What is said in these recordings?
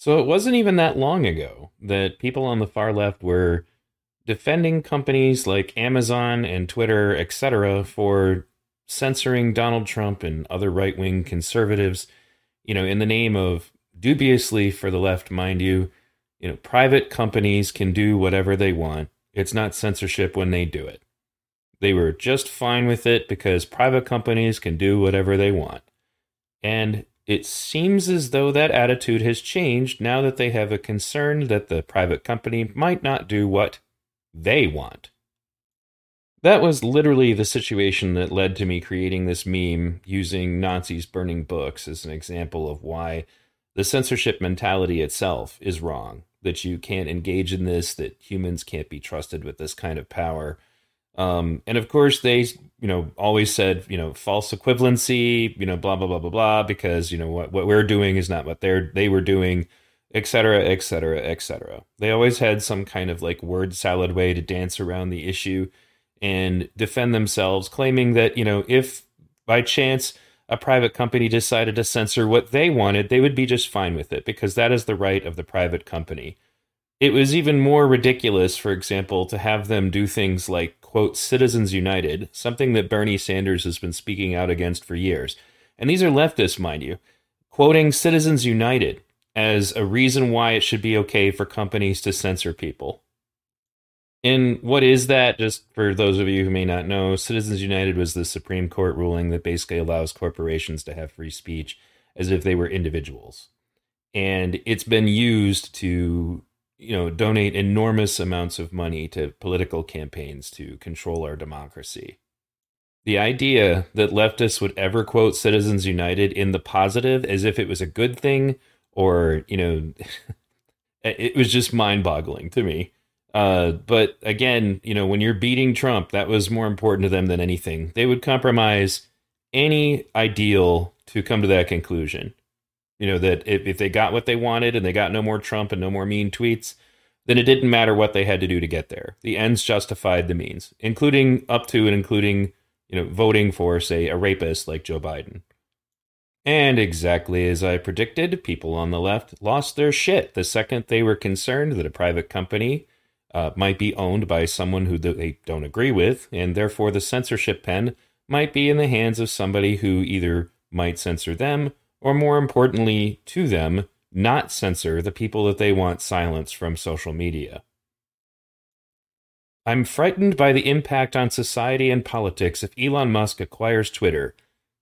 So it wasn't even that long ago that people on the far left were defending companies like Amazon and Twitter, etc., for censoring Donald Trump and other right wing conservatives, you know, in the name of dubiously for the left, mind you, you know, private companies can do whatever they want. It's not censorship when they do it. They were just fine with it because private companies can do whatever they want. And it seems as though that attitude has changed now that they have a concern that the private company might not do what they want. That was literally the situation that led to me creating this meme using Nazis burning books as an example of why the censorship mentality itself is wrong. That you can't engage in this, that humans can't be trusted with this kind of power. Um, and of course, they, you know, always said, you know, false equivalency, you know, blah blah blah blah blah, because you know what what we're doing is not what they're they were doing, etc. etc. etc. They always had some kind of like word salad way to dance around the issue and defend themselves, claiming that you know if by chance a private company decided to censor what they wanted, they would be just fine with it because that is the right of the private company. It was even more ridiculous, for example, to have them do things like, quote, Citizens United, something that Bernie Sanders has been speaking out against for years. And these are leftists, mind you, quoting Citizens United as a reason why it should be okay for companies to censor people. And what is that? Just for those of you who may not know, Citizens United was the Supreme Court ruling that basically allows corporations to have free speech as if they were individuals. And it's been used to, you know, donate enormous amounts of money to political campaigns to control our democracy. The idea that leftists would ever quote Citizens United in the positive as if it was a good thing or, you know, it was just mind boggling to me. Uh, but again, you know, when you're beating Trump, that was more important to them than anything. They would compromise any ideal to come to that conclusion. You know, that if, if they got what they wanted and they got no more Trump and no more mean tweets, then it didn't matter what they had to do to get there. The ends justified the means, including up to and including, you know, voting for, say, a rapist like Joe Biden. And exactly as I predicted, people on the left lost their shit the second they were concerned that a private company uh, might be owned by someone who they don't agree with, and therefore the censorship pen might be in the hands of somebody who either might censor them, or more importantly, to them, not censor the people that they want silenced from social media. I'm frightened by the impact on society and politics if Elon Musk acquires Twitter.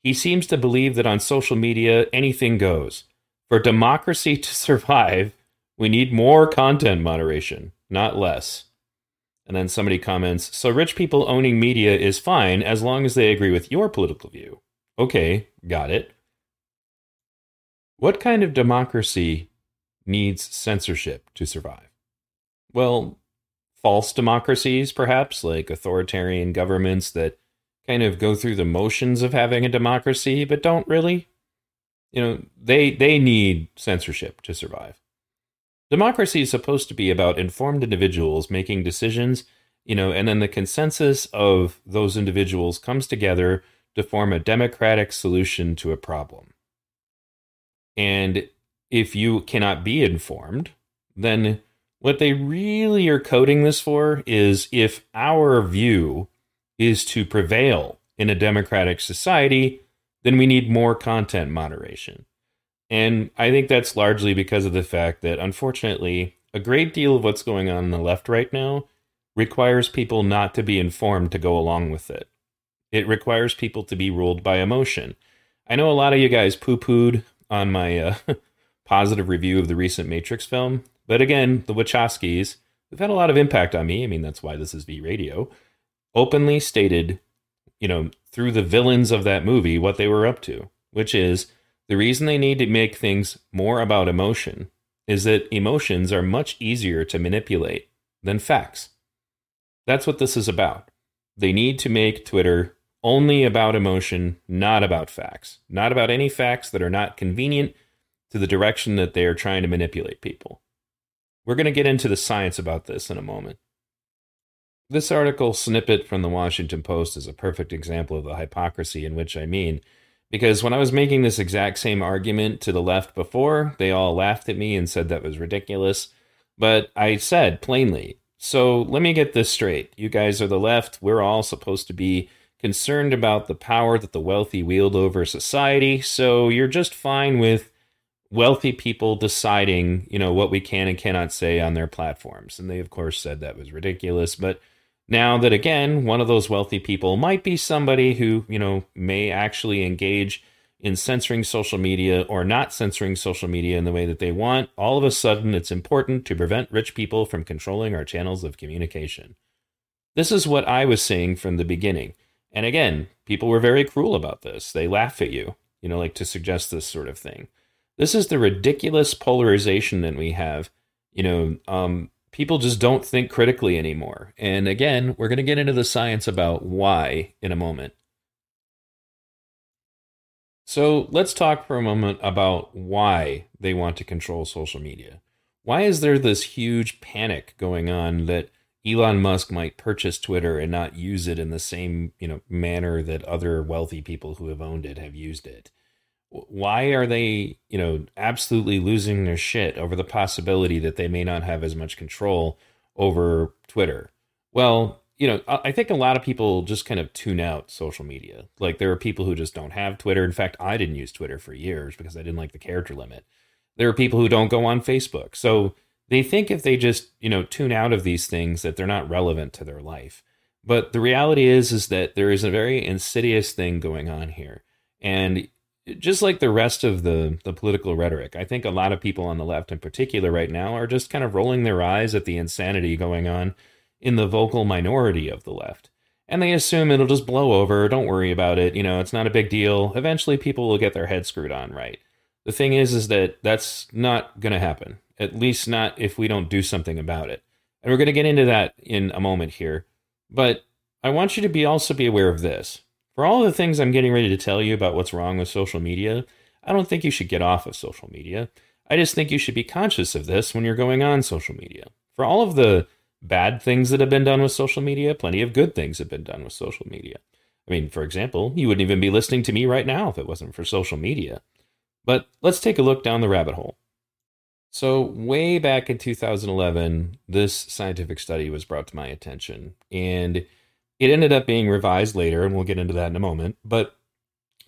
He seems to believe that on social media, anything goes. For democracy to survive, we need more content moderation not less. And then somebody comments, so rich people owning media is fine as long as they agree with your political view. Okay, got it. What kind of democracy needs censorship to survive? Well, false democracies, perhaps, like authoritarian governments that kind of go through the motions of having a democracy, but don't really. You know, they they need censorship to survive. Democracy is supposed to be about informed individuals making decisions, you know, and then the consensus of those individuals comes together to form a democratic solution to a problem. And if you cannot be informed, then what they really are coding this for is if our view is to prevail in a democratic society, then we need more content moderation. And I think that's largely because of the fact that, unfortunately, a great deal of what's going on in the left right now requires people not to be informed to go along with it. It requires people to be ruled by emotion. I know a lot of you guys poo pooed on my uh, positive review of the recent Matrix film, but again, the Wachowskis, who've had a lot of impact on me, I mean, that's why this is V Radio, openly stated, you know, through the villains of that movie what they were up to, which is the reason they need to make things more about emotion is that emotions are much easier to manipulate than facts. That's what this is about. They need to make Twitter only about emotion, not about facts, not about any facts that are not convenient to the direction that they are trying to manipulate people. We're going to get into the science about this in a moment. This article snippet from the Washington Post is a perfect example of the hypocrisy in which I mean Because when I was making this exact same argument to the left before, they all laughed at me and said that was ridiculous. But I said plainly, so let me get this straight. You guys are the left. We're all supposed to be concerned about the power that the wealthy wield over society. So you're just fine with wealthy people deciding, you know, what we can and cannot say on their platforms. And they, of course, said that was ridiculous. But now that, again, one of those wealthy people might be somebody who, you know, may actually engage in censoring social media or not censoring social media in the way that they want, all of a sudden it's important to prevent rich people from controlling our channels of communication. This is what I was saying from the beginning. And again, people were very cruel about this. They laugh at you, you know, like to suggest this sort of thing. This is the ridiculous polarization that we have. You know, um, people just don't think critically anymore. And again, we're going to get into the science about why in a moment. So let's talk for a moment about why they want to control social media. Why is there this huge panic going on that Elon Musk might purchase Twitter and not use it in the same, you know, manner that other wealthy people who have owned it have used it? Why are they, you know, absolutely losing their shit over the possibility that they may not have as much control over Twitter? Well, you know, I think a lot of people just kind of tune out social media. Like there are people who just don't have Twitter. In fact, I didn't use Twitter for years because I didn't like the character limit. There are people who don't go on Facebook. So they think if they just you know tune out of these things that they're not relevant to their life. But the reality is is that there is a very insidious thing going on here. And just like the rest of the the political rhetoric i think a lot of people on the left in particular right now are just kind of rolling their eyes at the insanity going on in the vocal minority of the left. And they assume it'll just blow over don't worry about it you know it's not a big deal. Eventually people will get their head screwed on right. The thing is is that that's not going to happen at least not if we don't do something about it. And we're going to get into that in a moment here. But I want you to be also be aware of this. For all the things I'm getting ready to tell you about what's wrong with social media, I don't think you should get off of social media. I just think you should be conscious of this when you're going on social media. For all of the bad things that have been done with social media, plenty of good things have been done with social media. I mean, for example, you wouldn't even be listening to me right now if it wasn't for social media. But let's take a look down the rabbit hole. So, way back in 2011, this scientific study was brought to my attention, and it ended up being revised later, and we'll get into that in a moment. But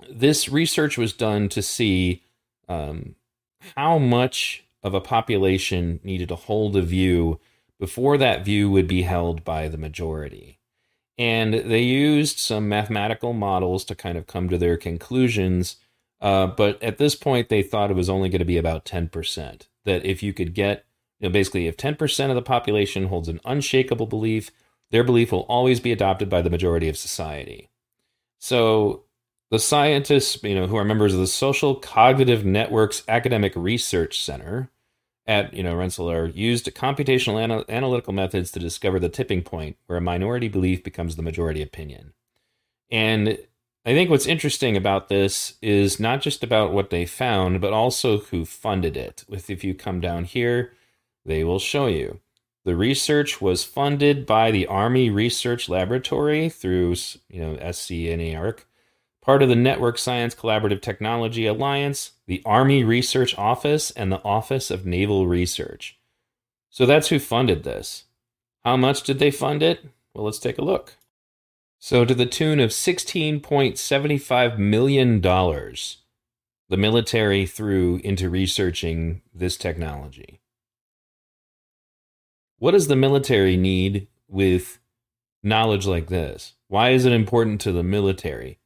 this research was done to see um, how much of a population needed to hold a view before that view would be held by the majority. And they used some mathematical models to kind of come to their conclusions. Uh, but at this point, they thought it was only going to be about 10% that if you could get, you know, basically, if 10% of the population holds an unshakable belief, their belief will always be adopted by the majority of society. So the scientists, you know, who are members of the Social Cognitive Networks Academic Research Center at, you know, Rensselaer used computational ana- analytical methods to discover the tipping point where a minority belief becomes the majority opinion. And I think what's interesting about this is not just about what they found, but also who funded it. If you come down here, they will show you. The research was funded by the Army Research Laboratory through, you know, SCNARC, part of the Network Science Collaborative Technology Alliance, the Army Research Office, and the Office of Naval Research. So that's who funded this. How much did they fund it? Well, let's take a look. So, to the tune of $16.75 million, the military threw into researching this technology. What does the military need with knowledge like this? Why is it important to the military?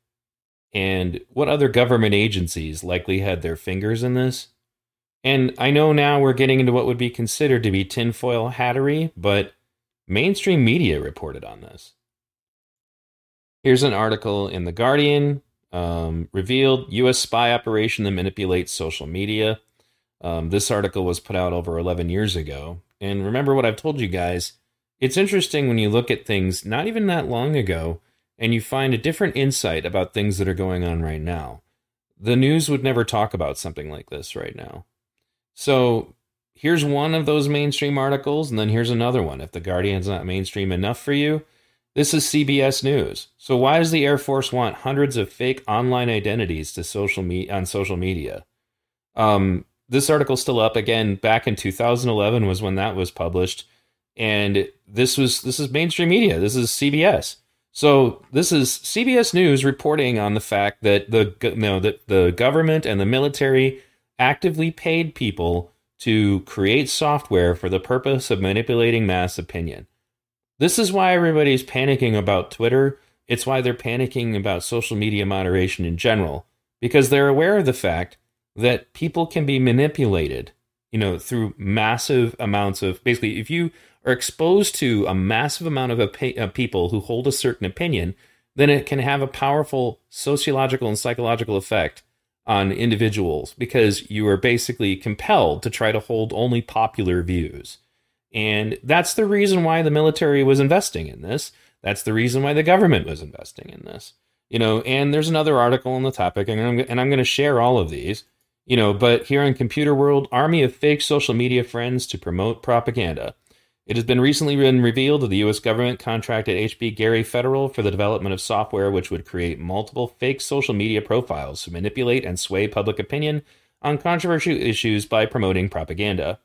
And what other government agencies likely had their fingers in this? And I know now we're getting into what would be considered to be tinfoil hattery, but mainstream media reported on this. Here's an article in The Guardian um, revealed U.S. spy operation that manipulates social media. Um, this article was put out over 11 years ago. And remember what I've told you guys. It's interesting when you look at things not even that long ago and you find a different insight about things that are going on right now. The news would never talk about something like this right now. So here's one of those mainstream articles, and then here's another one. If The Guardian's not mainstream enough for you, This is CBS News. So why does the Air Force want hundreds of fake online identities to social me- on social media? Um, this article's still up again. Back in 2011 was when that was published, and this was this is mainstream media. This is CBS. So this is CBS News reporting on the fact that the you know, that the government and the military actively paid people to create software for the purpose of manipulating mass opinion. This is why everybody's panicking about Twitter. It's why they're panicking about social media moderation in general, because they're aware of the fact that people can be manipulated, you know, through massive amounts of basically, if you are exposed to a massive amount of, of uh, people who hold a certain opinion, then it can have a powerful sociological and psychological effect on individuals because you are basically compelled to try to hold only popular views. And that's the reason why the military was investing in this. That's the reason why the government was investing in this. You know, and there's another article on the topic, and I'm, and I'm going to share all of these. You know, but here in Computer World, army of fake social media friends to promote propaganda. It has been recently been revealed that the U.S. government contracted HB Gary Federal for the development of software which would create multiple fake social media profiles to manipulate and sway public opinion on controversial issues by promoting propaganda.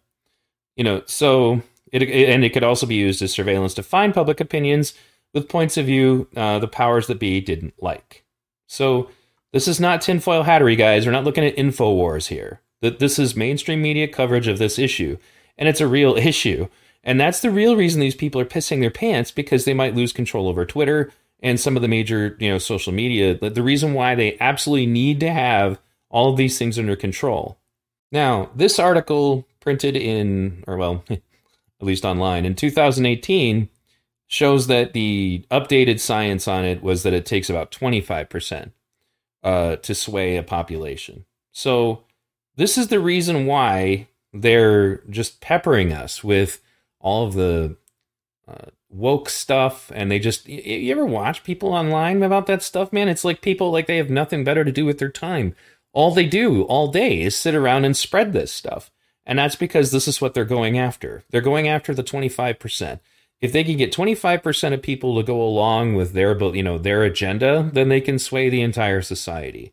You know, so it, and it could also be used as surveillance to find public opinions with points of view uh, the powers that be didn't like. So this is not tinfoil hattery, guys. We're not looking at InfoWars here. That this is mainstream media coverage of this issue, and it's a real issue. And that's the real reason these people are pissing their pants because they might lose control over Twitter and some of the major, you know, social media. The reason why they absolutely need to have all of these things under control. Now, this article printed in, or well, at least online, in 2018 shows that the updated science on it was that it takes about 25% uh, to sway a population. So, this is the reason why they're just peppering us with all of the uh, woke stuff. And they just you ever watch people online about that stuff man? It's like people like they have nothing better to do with their time. All they do all day is sit around and spread this stuff and that's because this is what they're going after. They're going after the 25%. If they can get 25% of people to go along with their, you know, their agenda, then they can sway the entire society.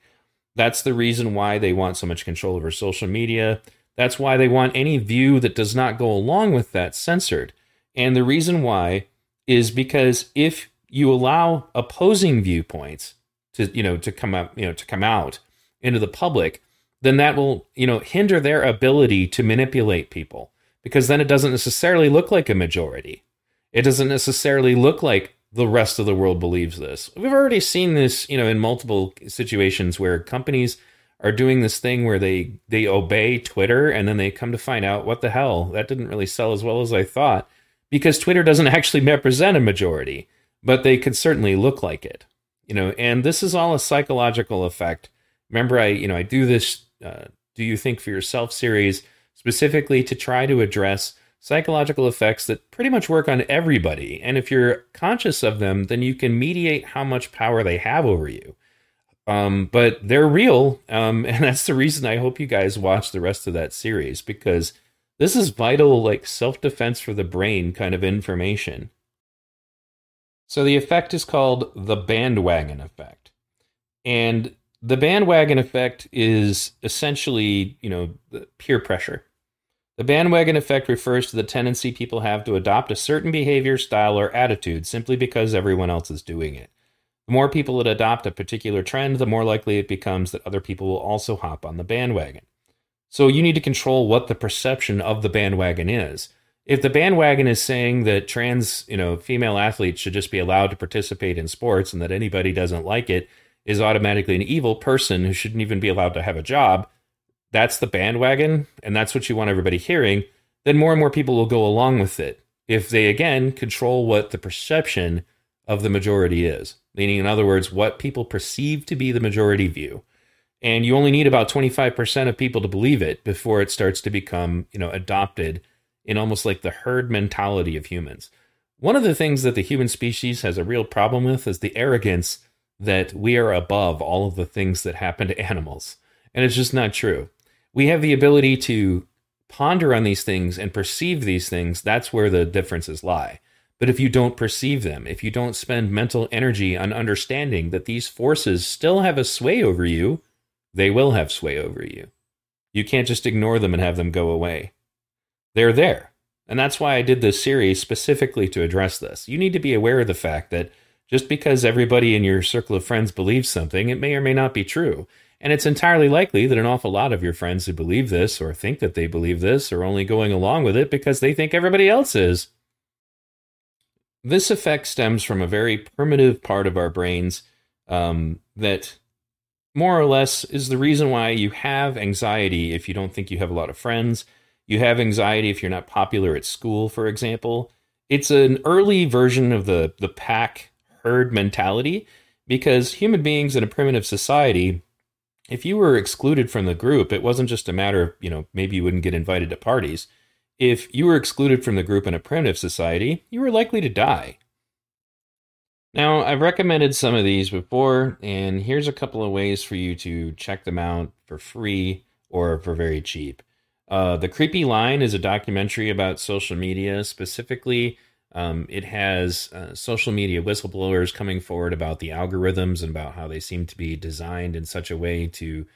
That's the reason why they want so much control over social media. That's why they want any view that does not go along with that censored. And the reason why is because if you allow opposing viewpoints to, you know, to come up, you know, to come out into the public, then that will, you know, hinder their ability to manipulate people because then it doesn't necessarily look like a majority. It doesn't necessarily look like the rest of the world believes this. We've already seen this, you know, in multiple situations where companies are doing this thing where they they obey Twitter and then they come to find out what the hell that didn't really sell as well as I thought because Twitter doesn't actually represent a majority, but they could certainly look like it. You know, and this is all a psychological effect. Remember I, you know, I do this uh, Do You Think for Yourself series specifically to try to address psychological effects that pretty much work on everybody. And if you're conscious of them, then you can mediate how much power they have over you. Um, but they're real. Um, and that's the reason I hope you guys watch the rest of that series because this is vital, like self defense for the brain kind of information. So the effect is called the bandwagon effect. And the bandwagon effect is essentially, you know, peer pressure. The bandwagon effect refers to the tendency people have to adopt a certain behavior, style, or attitude simply because everyone else is doing it. The more people that adopt a particular trend, the more likely it becomes that other people will also hop on the bandwagon. So you need to control what the perception of the bandwagon is. If the bandwagon is saying that trans, you know, female athletes should just be allowed to participate in sports and that anybody doesn't like it, is automatically an evil person who shouldn't even be allowed to have a job, that's the bandwagon, and that's what you want everybody hearing, then more and more people will go along with it. If they, again, control what the perception of the majority is, meaning, in other words, what people perceive to be the majority view. And you only need about 25% of people to believe it before it starts to become, you know, adopted in almost like the herd mentality of humans. One of the things that the human species has a real problem with is the arrogance that we are above all of the things that happen to animals. And it's just not true. We have the ability to ponder on these things and perceive these things. That's where the differences lie. But if you don't perceive them, if you don't spend mental energy on understanding that these forces still have a sway over you, they will have sway over you. You can't just ignore them and have them go away. They're there. And that's why I did this series specifically to address this. You need to be aware of the fact that just because everybody in your circle of friends believes something, it may or may not be true. And it's entirely likely that an awful lot of your friends who believe this or think that they believe this are only going along with it because they think everybody else is. This effect stems from a very primitive part of our brains um, that more or less is the reason why you have anxiety if you don't think you have a lot of friends. You have anxiety if you're not popular at school, for example. It's an early version of the, the pack herd mentality because human beings in a primitive society if you were excluded from the group, it wasn't just a matter of, you know, maybe you wouldn't get invited to parties. If you were excluded from the group in a primitive society, you were likely to die. Now, I've recommended some of these before, and here's a couple of ways for you to check them out for free or for very cheap. Uh, the Creepy Line is a documentary about social media, specifically um, it has uh, social media whistleblowers coming forward about the algorithms and about how they seem to be designed in such a way to,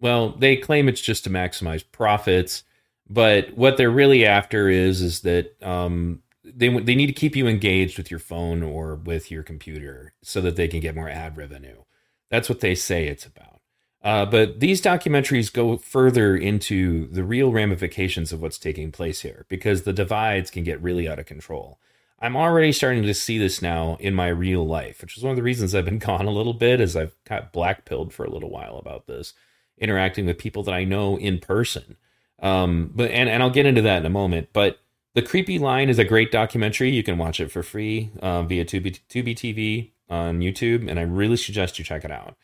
well, they claim it's just to maximize profits, but what they're really after is is that um, they they need to keep you engaged with your phone or with your computer so that they can get more ad revenue. That's what they say it's about. Uh, but these documentaries go further into the real ramifications of what's taking place here because the divides can get really out of control. I'm already starting to see this now in my real life, which is one of the reasons I've been gone a little bit, as I've got black pilled for a little while about this, interacting with people that I know in person. Um, but and, and I'll get into that in a moment. But the Creepy Line is a great documentary. You can watch it for free uh, via Tubi, Tubi TV on YouTube, and I really suggest you check it out.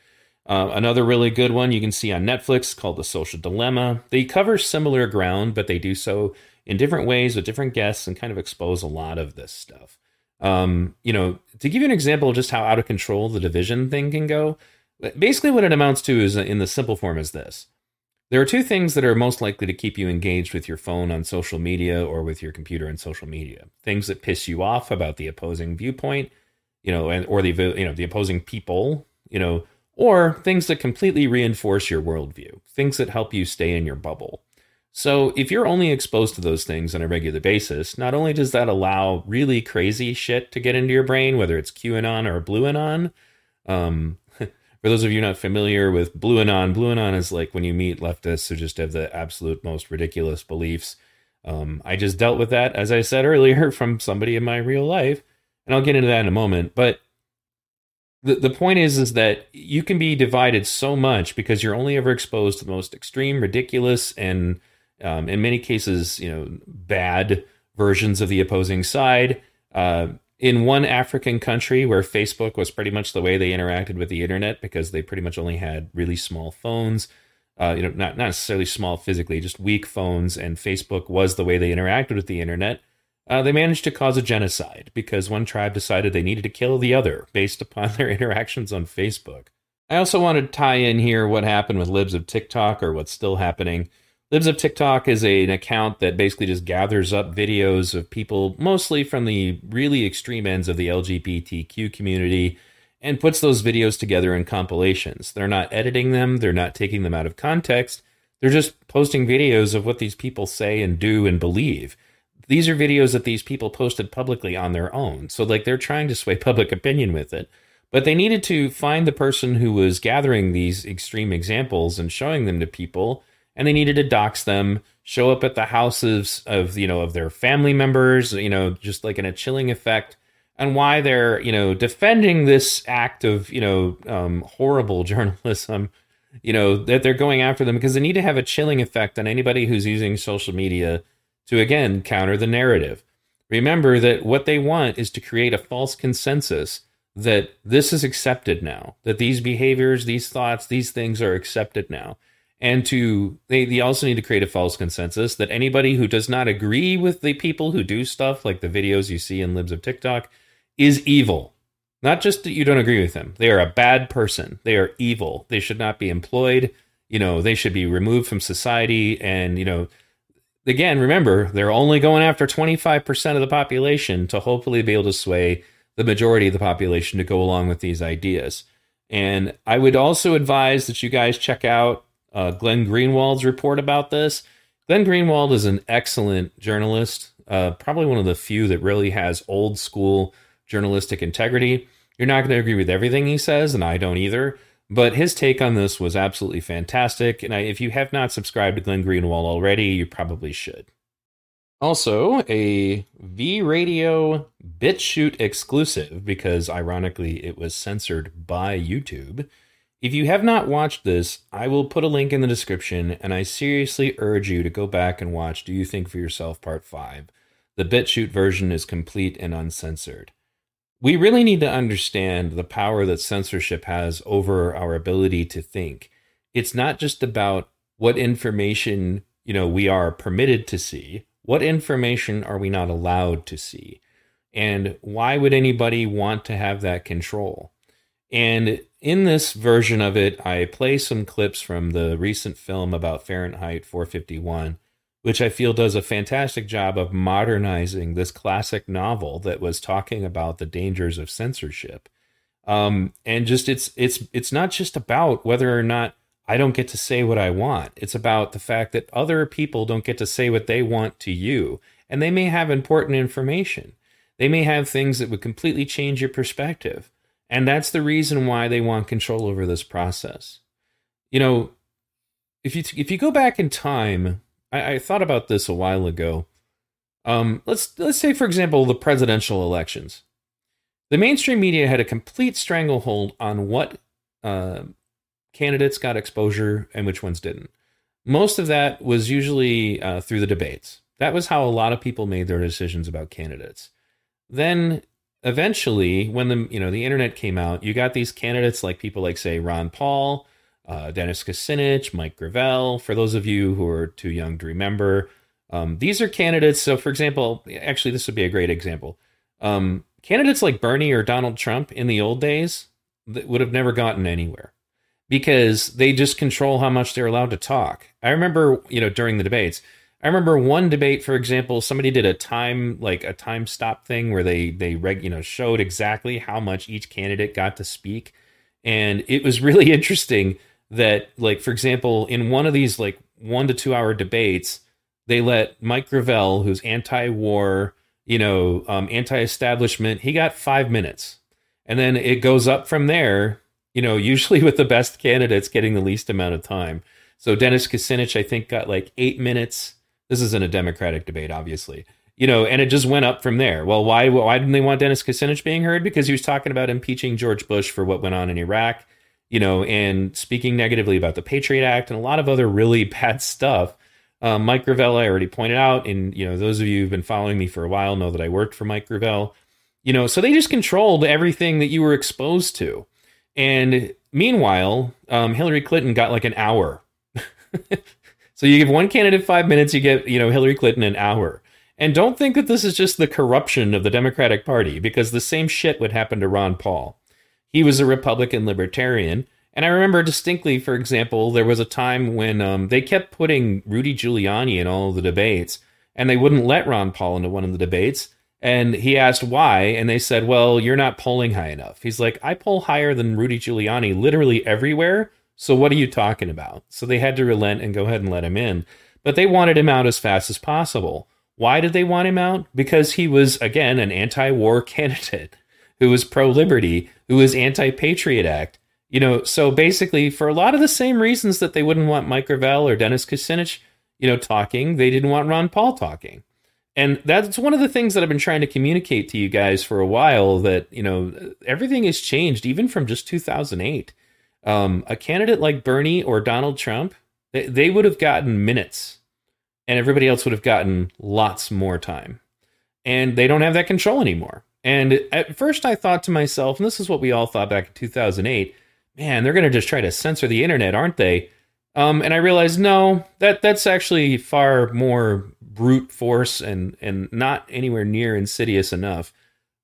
Uh, another really good one you can see on Netflix called The Social Dilemma. They cover similar ground, but they do so in different ways with different guests and kind of expose a lot of this stuff. Um, you know, to give you an example of just how out of control the division thing can go, basically what it amounts to is in the simple form is this. There are two things that are most likely to keep you engaged with your phone on social media or with your computer on social media. Things that piss you off about the opposing viewpoint, you know, and or the you know the opposing people, you know, or things that completely reinforce your worldview, things that help you stay in your bubble. So, if you're only exposed to those things on a regular basis, not only does that allow really crazy shit to get into your brain, whether it's QAnon or BlueAnon, um, for those of you not familiar with BlueAnon, BlueAnon is like when you meet leftists who just have the absolute most ridiculous beliefs. Um, I just dealt with that, as I said earlier, from somebody in my real life, and I'll get into that in a moment. But the, the point is is that you can be divided so much because you're only ever exposed to the most extreme, ridiculous, and um, in many cases, you know, bad versions of the opposing side. Uh, in one African country where Facebook was pretty much the way they interacted with the internet because they pretty much only had really small phones, uh, you know, not, not necessarily small physically, just weak phones, and Facebook was the way they interacted with the internet. Uh, they managed to cause a genocide because one tribe decided they needed to kill the other based upon their interactions on Facebook. I also want to tie in here what happened with Libs of TikTok or what's still happening. Libs of TikTok is a, an account that basically just gathers up videos of people, mostly from the really extreme ends of the LGBTQ community, and puts those videos together in compilations. They're not editing them, they're not taking them out of context. They're just posting videos of what these people say and do and believe. These are videos that these people posted publicly on their own. So, like, they're trying to sway public opinion with it. But they needed to find the person who was gathering these extreme examples and showing them to people and they needed to dox them, show up at the houses of you know of their family members, you know, just like in a chilling effect, and why they're you know defending this act of you know um, horrible journalism, you know that they're going after them because they need to have a chilling effect on anybody who's using social media to again counter the narrative. Remember that what they want is to create a false consensus that this is accepted now, that these behaviors, these thoughts, these things are accepted now and to they, they also need to create a false consensus that anybody who does not agree with the people who do stuff like the videos you see in libs of tiktok is evil. Not just that you don't agree with them. They are a bad person. They are evil. They should not be employed. You know they should be removed from society. And you know again, remember, they're only going after 25% of the population to hopefully be able to sway the majority of the population to go along with these ideas. And I would also advise that you guys check out uh, Glenn Greenwald's report about this. Glenn Greenwald is an excellent journalist, uh, probably one of the few that really has old school journalistic integrity. You're not going to agree with everything he says, and I don't either. But his take on this was absolutely fantastic. And I, if you have not subscribed to Glenn Greenwald already, you probably should. Also, a V Radio BitChute exclusive, because ironically it was censored by YouTube. If you have not watched this, I will put a link in the description, and I seriously urge you to go back and watch Do You Think for Yourself Part 5. The BitChute version is complete and uncensored we really need to understand the power that censorship has over our ability to think. It's not just about what information, you know, we are permitted to see. What information are we not allowed to see? And why would anybody want to have that control? And in this version of it, I play some clips from the recent film about Fahrenheit 451 which I feel does a fantastic job of modernizing this classic novel that was talking about the dangers of censorship. Um, and just it's it's it's not just about whether or not I don't get to say what I want. It's about the fact that other people don't get to say what they want to you, and they may have important information. They may have things that would completely change your perspective. And that's the reason why they want control over this process. You know, if you if you go back in time I, I thought about this a while ago. Um, let's let's say, for example, the presidential elections. The mainstream media had a complete stranglehold on what uh, candidates got exposure and which ones didn't. Most of that was usually uh, through the debates. That was how a lot of people made their decisions about candidates. Then eventually, when the you know the internet came out, you got these candidates like people like say Ron Paul, uh, Dennis Kucinich, Mike Gravel. For those of you who are too young to remember, um, these are candidates. So, for example, actually, this would be a great example. Um, candidates like Bernie or Donald Trump in the old days would have never gotten anywhere because they just control how much they're allowed to talk. I remember, you know, during the debates, I remember one debate, for example, somebody did a time like a time stop thing where they they reg, you know showed exactly how much each candidate got to speak, and it was really interesting that like for example in one of these like one to two hour debates they let mike gravel who's anti-war you know um, anti-establishment he got five minutes. And then it goes up from there you know usually with the best candidates getting the least amount of time. So dennis kucinich i think got like eight minutes this isn't a democratic debate obviously you know and it just went up from there well why why didn't they want dennis kucinich being heard because he was talking about impeaching george bush for what went on in iraq you know, and speaking negatively about the Patriot Act and a lot of other really bad stuff. Um, Mike Gravel, I already pointed out, and you know, those of you who've been following me for a while know that I worked for Mike Gravel. You know, so they just controlled everything that you were exposed to. And meanwhile, um, Hillary Clinton got like an hour. so you give one candidate five minutes, you get you know Hillary Clinton an hour. And don't think that this is just the corruption of the Democratic Party, because the same shit would happen to Ron Paul. He was a Republican libertarian. And I remember distinctly, for example, there was a time when um, they kept putting Rudy Giuliani in all the debates, and they wouldn't let Ron Paul into one of the debates. And he asked why, and they said, Well, you're not polling high enough. He's like, I poll higher than Rudy Giuliani literally everywhere. So what are you talking about? So they had to relent and go ahead and let him in. But they wanted him out as fast as possible. Why did they want him out? Because he was, again, an anti war candidate who was pro liberty, who was anti Patriot Act. You know, so basically, for a lot of the same reasons that they wouldn't want Mike Gravel or Dennis Kucinich, you know, talking, they didn't want Ron Paul talking. And that's one of the things that I've been trying to communicate to you guys for a while that, you know, everything has changed, even from just 2008. Um, a candidate like Bernie or Donald Trump, they, they would have gotten minutes and everybody else would have gotten lots more time. And they don't have that control anymore. And at first, I thought to myself, and this is what we all thought back in 2008 man, they're going to just try to censor the internet, aren't they? Um, and I realized, no, that that's actually far more brute force and, and not anywhere near insidious enough.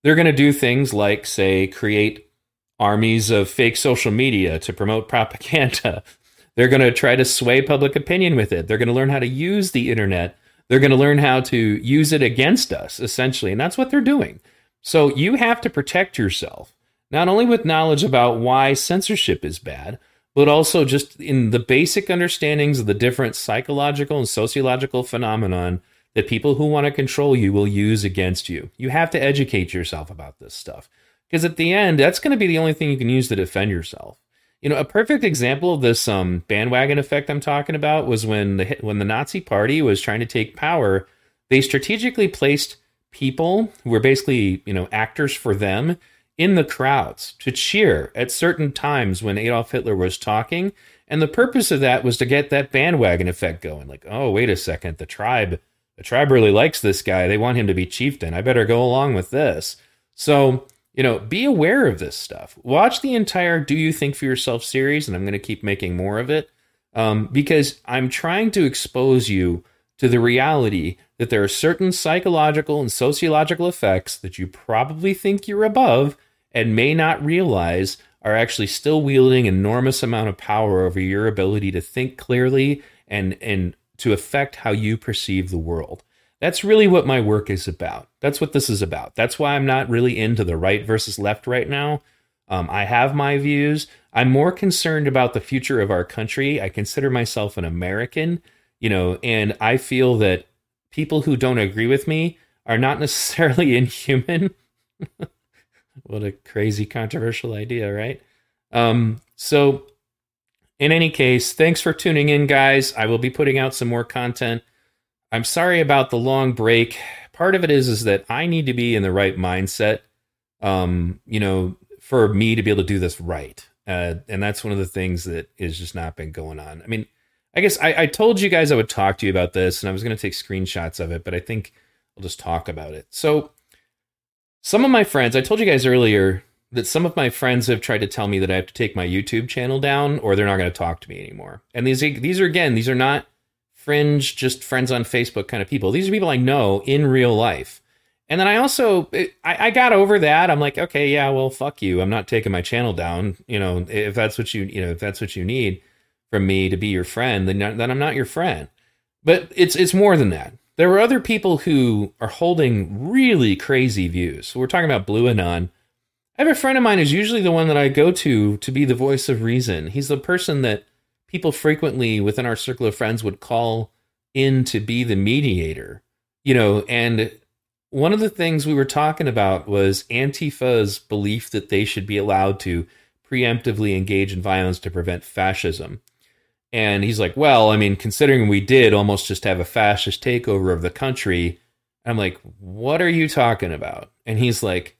They're going to do things like, say, create armies of fake social media to promote propaganda. They're going to try to sway public opinion with it. They're going to learn how to use the internet They're going to learn how to use it against us, essentially. And that's what they're doing. So you have to protect yourself, not only with knowledge about why censorship is bad, but also just in the basic understandings of the different psychological and sociological phenomenon that people who want to control you will use against you. You have to educate yourself about this stuff. Because at the end, that's going to be the only thing you can use to defend yourself. You know, a perfect example of this um, bandwagon effect I'm talking about was when the when the Nazi Party was trying to take power. They strategically placed people who were basically you know actors for them in the crowds to cheer at certain times when Adolf Hitler was talking. And the purpose of that was to get that bandwagon effect going. Like, oh, wait a second, the tribe, the tribe really likes this guy. They want him to be chieftain. I better go along with this. So you know, be aware of this stuff. Watch the entire Do You Think for Yourself series, and I'm going to keep making more of it um, because I'm trying to expose you to the reality that there are certain psychological and sociological effects that you probably think you're above and may not realize are actually still wielding enormous amount of power over your ability to think clearly and and to affect how you perceive the world. That's really what my work is about. That's what this is about. That's why I'm not really into the right versus left right now. Um, I have my views. I'm more concerned about the future of our country. I consider myself an American, you know, and I feel that people who don't agree with me are not necessarily inhuman. what a crazy controversial idea, right? Um, so, in any case, thanks for tuning in, guys. I will be putting out some more content I'm sorry about the long break. Part of it is is that I need to be in the right mindset, um, you know, for me to be able to do this right. Uh, and that's one of the things that has just not been going on. I mean, I guess I, I told you guys I would talk to you about this, and I was going to take screenshots of it, but I think I'll just talk about it. So, some of my friends, I told you guys earlier that some of my friends have tried to tell me that I have to take my YouTube channel down, or they're not going to talk to me anymore. And these these are again, these are not fringe, just friends on Facebook kind of people. These are people I know in real life. And then I also I, I, got over that. I'm like, okay, yeah, well, fuck you. I'm not taking my channel down. You know, if that's what you you know if that's what you need from me to be your friend, then then I'm not your friend. But it's it's more than that. There are other people who are holding really crazy views. So we're talking about Blue Anon. I have a friend of mine who's usually the one that I go to to be the voice of reason. He's the person that people frequently within our circle of friends would call in to be the mediator, you know, and one of the things we were talking about was Antifa's belief that they should be allowed to preemptively engage in violence to prevent fascism. And he's like, well, I mean, considering we did almost just have a fascist takeover of the country, I'm like, what are you talking about? And he's like,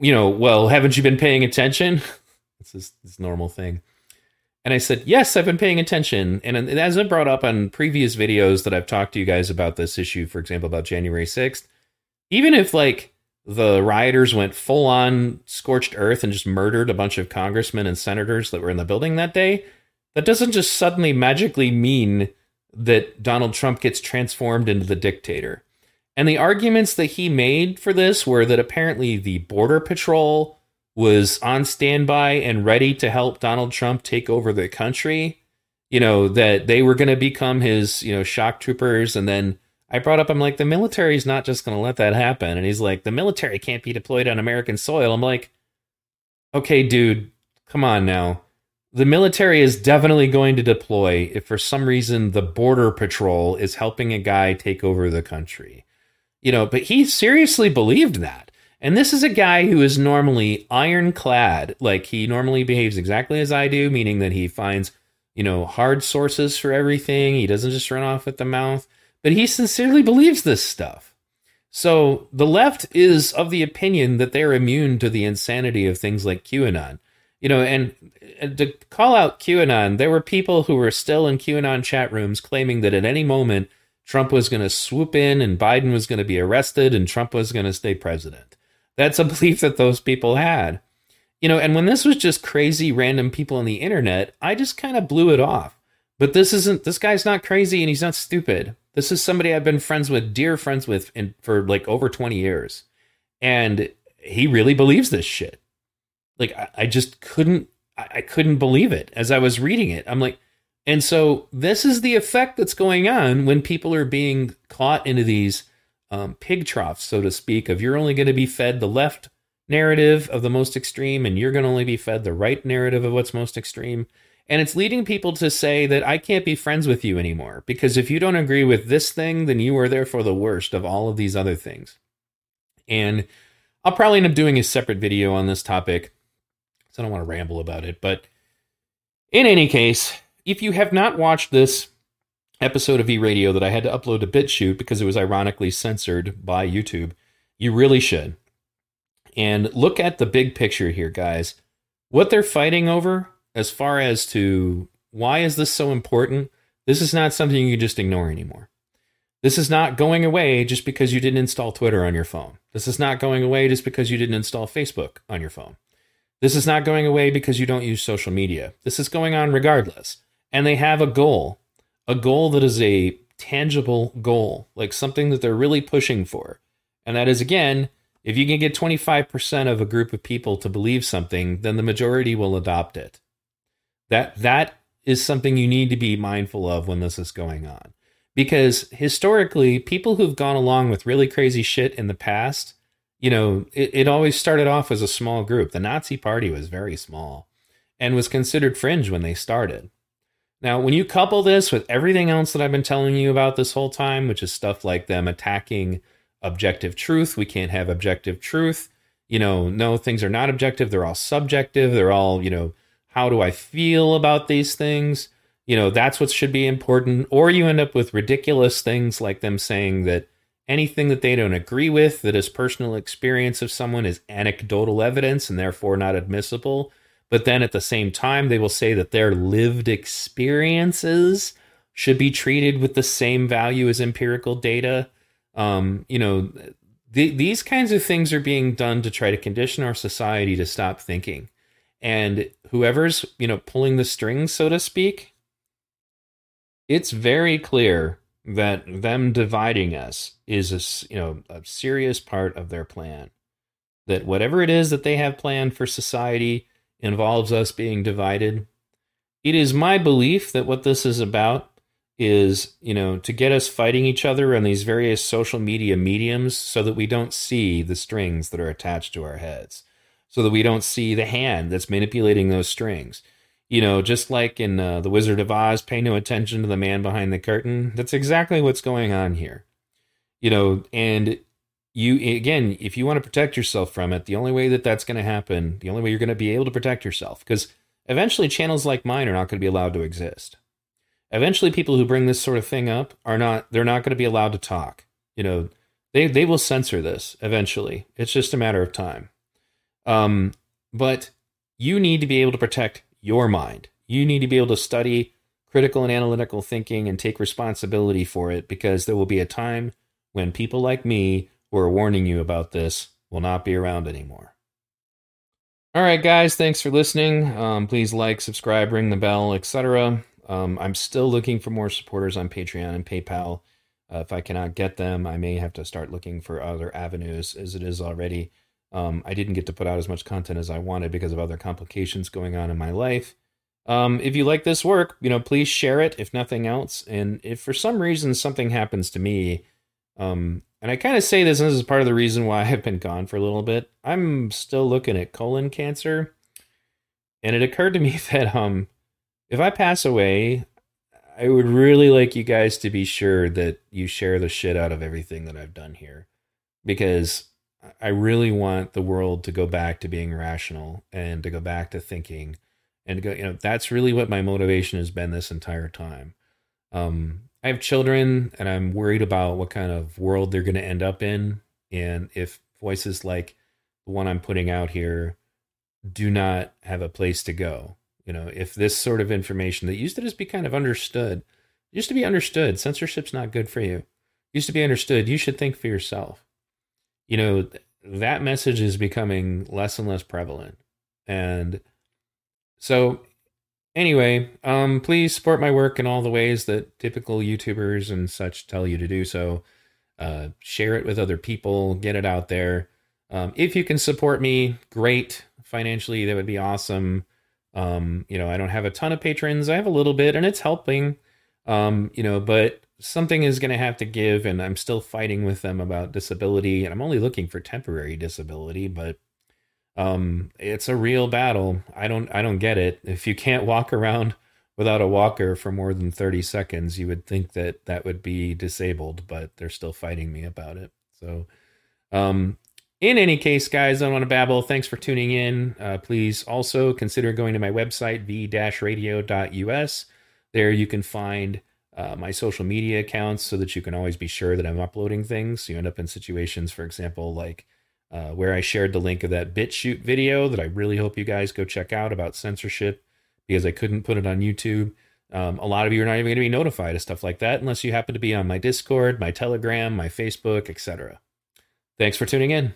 you know, well, haven't you been paying attention? it's this, this normal thing. And I said, Yes, I've been paying attention. And as I brought up on previous videos that I've talked to you guys about this issue, for example, about January 6th, even if like the rioters went full on scorched earth and just murdered a bunch of congressmen and senators that were in the building that day, that doesn't just suddenly magically mean that Donald Trump gets transformed into the dictator. And the arguments that he made for this were that apparently the Border Patrol was on standby and ready to help Donald Trump take over the country. You know, that they were going to become his, you know, shock troopers. And then I brought up, I'm like, the military is not just going to let that happen. And he's like, the military can't be deployed on American soil. I'm like, okay, dude, come on now. The military is definitely going to deploy if for some reason the border patrol is helping a guy take over the country. You know, but he seriously believed that. And this is a guy who is normally ironclad. Like he normally behaves exactly as I do, meaning that he finds, you know, hard sources for everything. He doesn't just run off at the mouth, but he sincerely believes this stuff. So the left is of the opinion that they're immune to the insanity of things like QAnon. You know, and uh, to call out QAnon, there were people who were still in QAnon chat rooms claiming that at any moment Trump was going to swoop in and Biden was going to be arrested and Trump was going to stay president. That's a belief that those people had. You know, and when this was just crazy random people on the internet, I just kind of blew it off. But this isn't this guy's not crazy and he's not stupid. This is somebody I've been friends with, dear friends with in, for like over 20 years. And he really believes this shit. Like I, I just couldn't I, I couldn't believe it as I was reading it. I'm like, And so this is the effect that's going on when people are being caught into these um, pig troughs, so to speak, of you're only going to be fed the left narrative of the most extreme and you're going to only be fed the right narrative of what's most extreme. And it's leading people to say that I can't be friends with you anymore because if you don't agree with this thing, then you are therefore the worst of all of these other things. And I'll probably end up doing a separate video on this topic. So I don't want to ramble about it. But in any case, if you have not watched this episode of E Radio that I had to upload to BitChute because it was ironically censored by YouTube, you really should. And look at the big picture here, guys. What they're fighting over, as far as to why is this so important, this is not something you can just ignore anymore. This is not going away just because you didn't install Twitter on your phone. This is not going away just because you didn't install Facebook on your phone. This is not going away because you don't use social media. This is going on regardless. And they have a goal, a goal that is a tangible goal, like something that they're really pushing for. And that is, again, if you can get 25% of a group of people to believe something, then the majority will adopt it. That that is something you need to be mindful of when this is going on. Because historically, people who've gone along with really crazy shit in the past, you know, it, it always started off as a small group. The Nazi party was very small and was considered fringe when they started. Now, when you couple this with everything else that I've been telling you about this whole time, which is stuff like them attacking objective truth. We can't have objective truth. You know, no, things are not objective. They're all subjective. They're all, you know, how do I feel about these things? You know, that's what should be important. Or you end up with ridiculous things like them saying that anything that they don't agree with, that is personal experience of someone, is anecdotal evidence and therefore not admissible. But then at the same time, they will say that their lived experiences should be treated with the same value as empirical data. Um, you know, th- these kinds of things are being done to try to condition our society to stop thinking. And whoever's, you know, pulling the strings, so to speak, it's very clear that them dividing us is a, you know, a serious part of their plan. That whatever it is that they have planned for society involves us being divided. It is my belief that what this is about is you know to get us fighting each other on these various social media mediums so that we don't see the strings that are attached to our heads so that we don't see the hand that's manipulating those strings. You know just like in uh, the wizard of oz pay no attention to the man behind the curtain. That's exactly what's going on here. You know and you again if you want to protect yourself from it the only way that that's going to happen the only way you're going to be able to protect yourself because eventually channels like mine are not going to be allowed to exist. Eventually people who bring this sort of thing up are not they're not going to be allowed to talk. You know they they will censor this eventually. It's just a matter of time. Um but you need to be able to protect your mind. You need to be able to study critical and analytical thinking and take responsibility for it because there will be a time when people like me who are warning you about this will not be around anymore all right guys thanks for listening um, please like subscribe ring the bell etc um, I'm still looking for more supporters on Patreon and PayPal. Uh, if I cannot get them, I may have to start looking for other avenues as it is already. Um, I didn't get to put out as much content as I wanted because of other complications going on in my life. Um, if you like this work, you know, please share it if nothing else. And if for some reason something happens to me, um, and I kind of say this, and this is part of the reason why I've been gone for a little bit. I'm still looking at colon cancer, and it occurred to me that um, if I pass away, I would really like you guys to be sure that you share the shit out of everything that I've done here because I really want the world to go back to being rational and to go back to thinking and to go, you know, that's really what my motivation has been this entire time. Um, I have children and I'm worried about what kind of world they're going to end up in. And if voices like the one I'm putting out here do not have a place to go, you know, if this sort of information that used to just be kind of understood, used to be understood, censorship's not good for you. Used to be understood, you should think for yourself. You know, that message is becoming less and less prevalent. And so anyway, um, please support my work in all the ways that typical YouTubers and such tell you to do so. Uh, share it with other people, get it out there. Um, if you can support me, great. Financially, that would be awesome Um, you know, I don't have a ton of patrons. I have a little bit, and it's helping. Um, you know, but something is going to have to give, and I'm still fighting with them about disability, and I'm only looking for temporary disability, but um, it's a real battle. I don't, I don't get it. If you can't walk around without a walker for more than 30 seconds, you would think that that would be disabled, but they're still fighting me about it. So, um, in any case, guys, I don't want to babble. Thanks for tuning in. Uh, please also consider going to my website, v-radio.us. There you can find uh, my social media accounts so that you can always be sure that I'm uploading things. You end up in situations, for example, like uh, where I shared the link of that BitChute video that I really hope you guys go check out about censorship because I couldn't put it on YouTube. Um, a lot of you are not even going to be notified of stuff like that unless you happen to be on my Discord, my Telegram, my Facebook, etc. Thanks for tuning in.